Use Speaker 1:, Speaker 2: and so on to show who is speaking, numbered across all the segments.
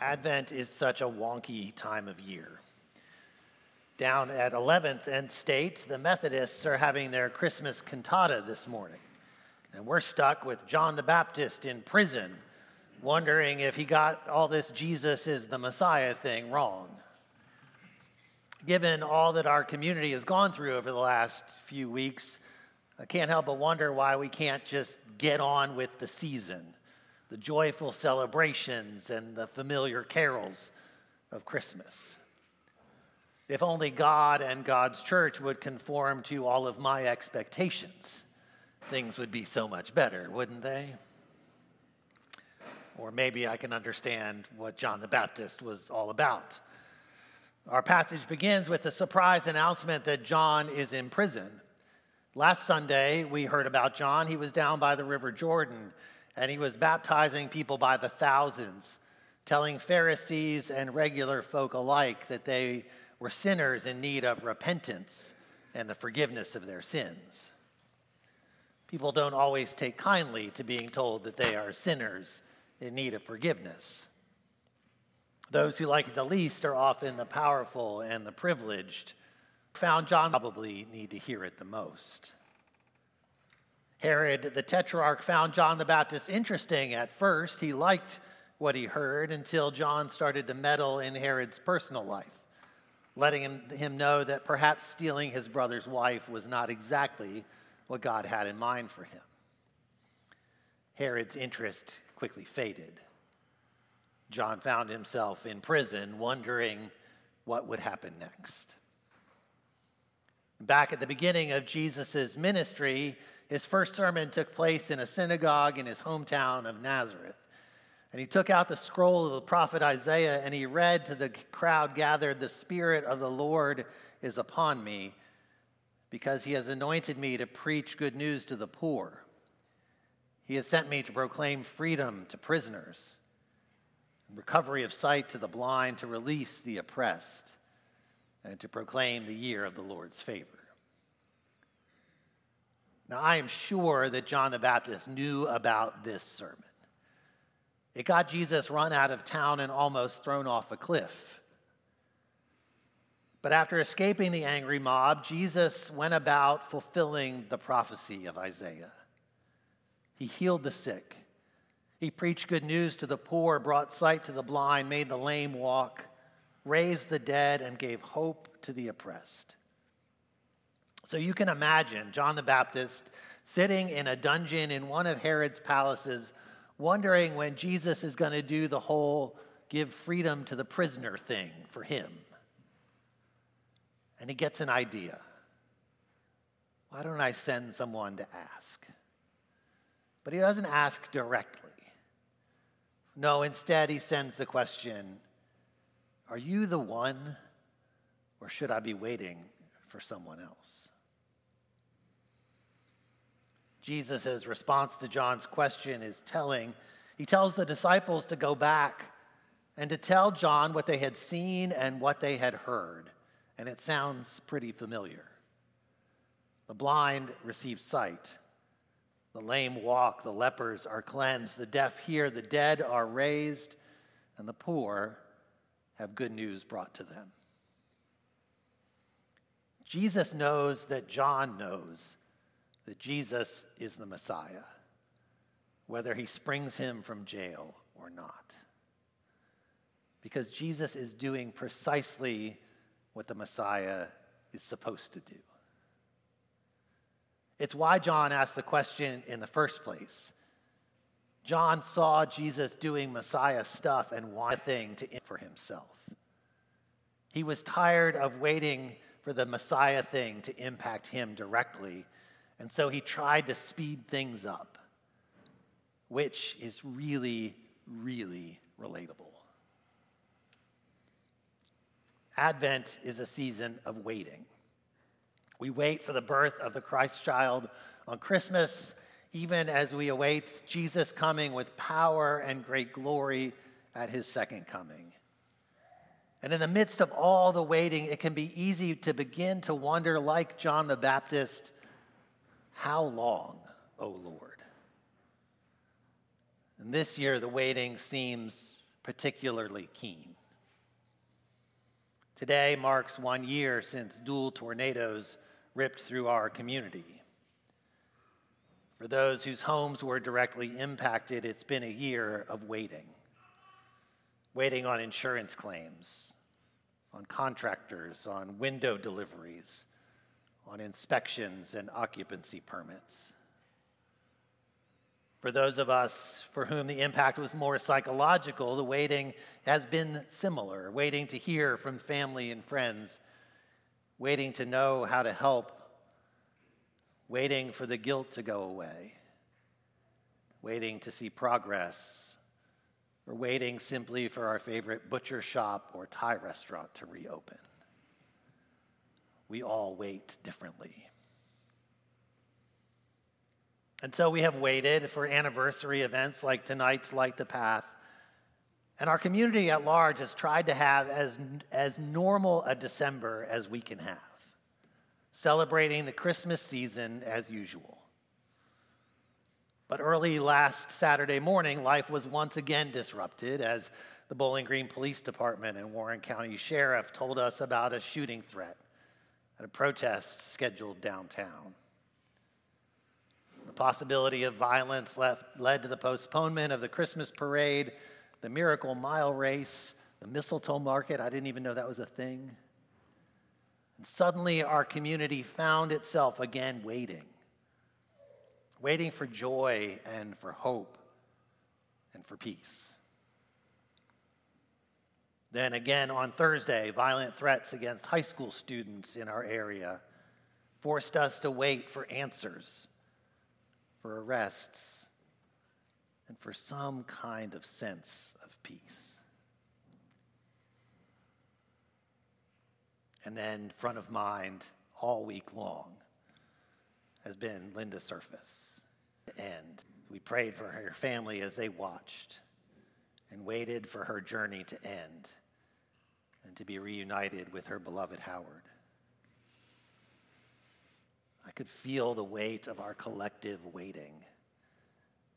Speaker 1: Advent is such a wonky time of year. Down at 11th and State, the Methodists are having their Christmas cantata this morning. And we're stuck with John the Baptist in prison, wondering if he got all this Jesus is the Messiah thing wrong. Given all that our community has gone through over the last few weeks, I can't help but wonder why we can't just get on with the season the joyful celebrations and the familiar carols of Christmas. If only God and God's church would conform to all of my expectations, things would be so much better, wouldn't they? Or maybe I can understand what John the Baptist was all about. Our passage begins with the surprise announcement that John is in prison. Last Sunday, we heard about John. He was down by the River Jordan and he was baptizing people by the thousands, telling Pharisees and regular folk alike that they were sinners in need of repentance and the forgiveness of their sins. People don't always take kindly to being told that they are sinners in need of forgiveness. Those who like it the least are often the powerful and the privileged. Found John probably need to hear it the most. Herod the Tetrarch found John the Baptist interesting at first. He liked what he heard until John started to meddle in Herod's personal life, letting him, him know that perhaps stealing his brother's wife was not exactly what God had in mind for him. Herod's interest quickly faded. John found himself in prison, wondering what would happen next. Back at the beginning of Jesus' ministry, his first sermon took place in a synagogue in his hometown of Nazareth. And he took out the scroll of the prophet Isaiah and he read to the crowd gathered, The Spirit of the Lord is upon me, because he has anointed me to preach good news to the poor. He has sent me to proclaim freedom to prisoners, recovery of sight to the blind, to release the oppressed, and to proclaim the year of the Lord's favor. Now, I am sure that John the Baptist knew about this sermon. It got Jesus run out of town and almost thrown off a cliff. But after escaping the angry mob, Jesus went about fulfilling the prophecy of Isaiah. He healed the sick, he preached good news to the poor, brought sight to the blind, made the lame walk, raised the dead, and gave hope to the oppressed. So you can imagine John the Baptist sitting in a dungeon in one of Herod's palaces, wondering when Jesus is going to do the whole give freedom to the prisoner thing for him. And he gets an idea. Why don't I send someone to ask? But he doesn't ask directly. No, instead, he sends the question Are you the one, or should I be waiting for someone else? Jesus' response to John's question is telling. He tells the disciples to go back and to tell John what they had seen and what they had heard. And it sounds pretty familiar. The blind receive sight, the lame walk, the lepers are cleansed, the deaf hear, the dead are raised, and the poor have good news brought to them. Jesus knows that John knows that Jesus is the Messiah, whether he springs him from jail or not. Because Jesus is doing precisely what the Messiah is supposed to do. It's why John asked the question in the first place. John saw Jesus doing Messiah stuff and wanted a thing to end for himself. He was tired of waiting for the Messiah thing to impact him directly and so he tried to speed things up, which is really, really relatable. Advent is a season of waiting. We wait for the birth of the Christ child on Christmas, even as we await Jesus coming with power and great glory at his second coming. And in the midst of all the waiting, it can be easy to begin to wonder, like John the Baptist, how long, O Lord? And this year, the waiting seems particularly keen. Today marks one year since dual tornadoes ripped through our community. For those whose homes were directly impacted, it's been a year of waiting. Waiting on insurance claims, on contractors, on window deliveries, on inspections and occupancy permits. For those of us for whom the impact was more psychological, the waiting has been similar waiting to hear from family and friends, waiting to know how to help, waiting for the guilt to go away, waiting to see progress, or waiting simply for our favorite butcher shop or Thai restaurant to reopen. We all wait differently. And so we have waited for anniversary events like tonight's Light the Path. And our community at large has tried to have as, as normal a December as we can have, celebrating the Christmas season as usual. But early last Saturday morning, life was once again disrupted as the Bowling Green Police Department and Warren County Sheriff told us about a shooting threat at a protest scheduled downtown. The possibility of violence left, led to the postponement of the Christmas parade, the Miracle Mile race, the mistletoe market. I didn't even know that was a thing. And suddenly our community found itself again waiting, waiting for joy and for hope and for peace. Then again on Thursday, violent threats against high school students in our area forced us to wait for answers for arrests, and for some kind of sense of peace. And then, front of mind all week long has been Linda Surface. And we prayed for her family as they watched and waited for her journey to end and to be reunited with her beloved Howard. I could feel the weight of our collective waiting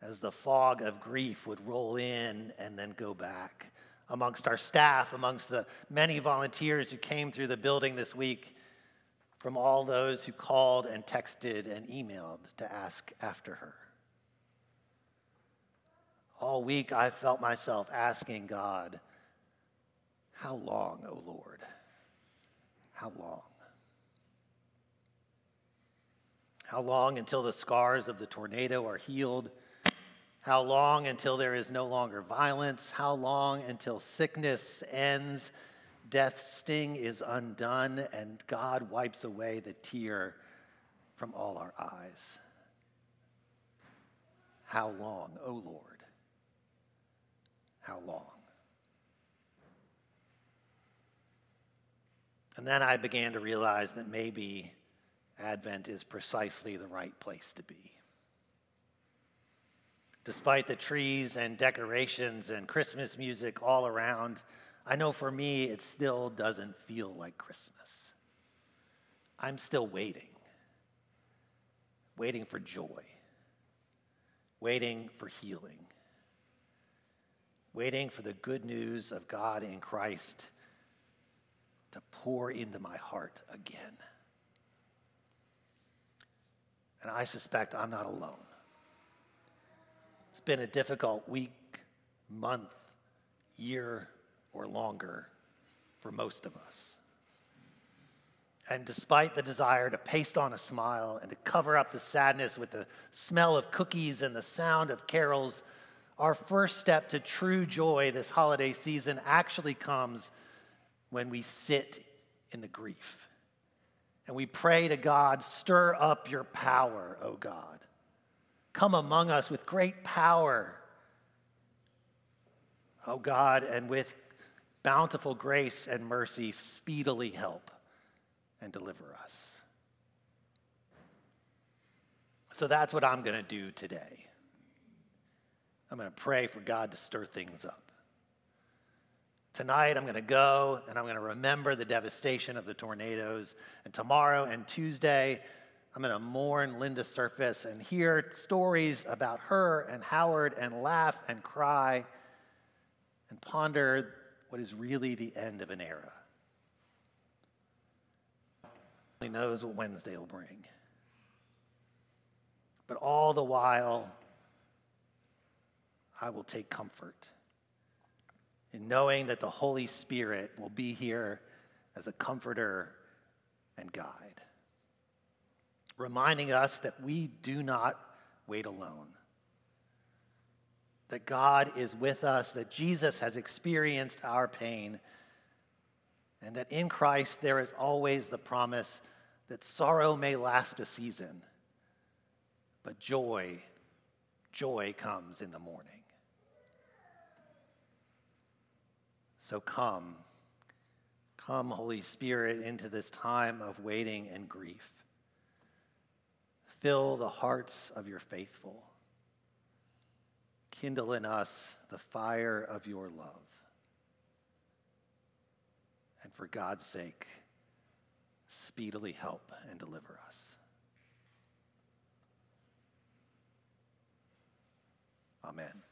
Speaker 1: as the fog of grief would roll in and then go back. Amongst our staff, amongst the many volunteers who came through the building this week, from all those who called and texted and emailed to ask after her. All week, I felt myself asking God, How long, O oh Lord? How long? How long until the scars of the tornado are healed? How long until there is no longer violence? How long until sickness ends, death's sting is undone, and God wipes away the tear from all our eyes? How long, O oh Lord? How long? And then I began to realize that maybe Advent is precisely the right place to be. Despite the trees and decorations and Christmas music all around, I know for me it still doesn't feel like Christmas. I'm still waiting, waiting for joy, waiting for healing, waiting for the good news of God in Christ to pour into my heart again. And I suspect I'm not alone. It's been a difficult week, month, year, or longer for most of us. And despite the desire to paste on a smile and to cover up the sadness with the smell of cookies and the sound of carols, our first step to true joy this holiday season actually comes when we sit in the grief. And we pray to God, stir up your power, O God. Come among us with great power, O God, and with bountiful grace and mercy, speedily help and deliver us. So that's what I'm going to do today. I'm going to pray for God to stir things up. Tonight, I'm going to go and I'm going to remember the devastation of the tornadoes. And tomorrow and Tuesday, I'm going to mourn Linda Surface and hear stories about her and Howard and laugh and cry. and ponder what is really the end of an era. He knows what Wednesday will bring. But all the while, I will take comfort in knowing that the Holy Spirit will be here as a comforter and guide, reminding us that we do not wait alone, that God is with us, that Jesus has experienced our pain, and that in Christ there is always the promise that sorrow may last a season, but joy, joy comes in the morning. So come, come, Holy Spirit, into this time of waiting and grief. Fill the hearts of your faithful. Kindle in us the fire of your love. And for God's sake, speedily help and deliver us.
Speaker 2: Amen.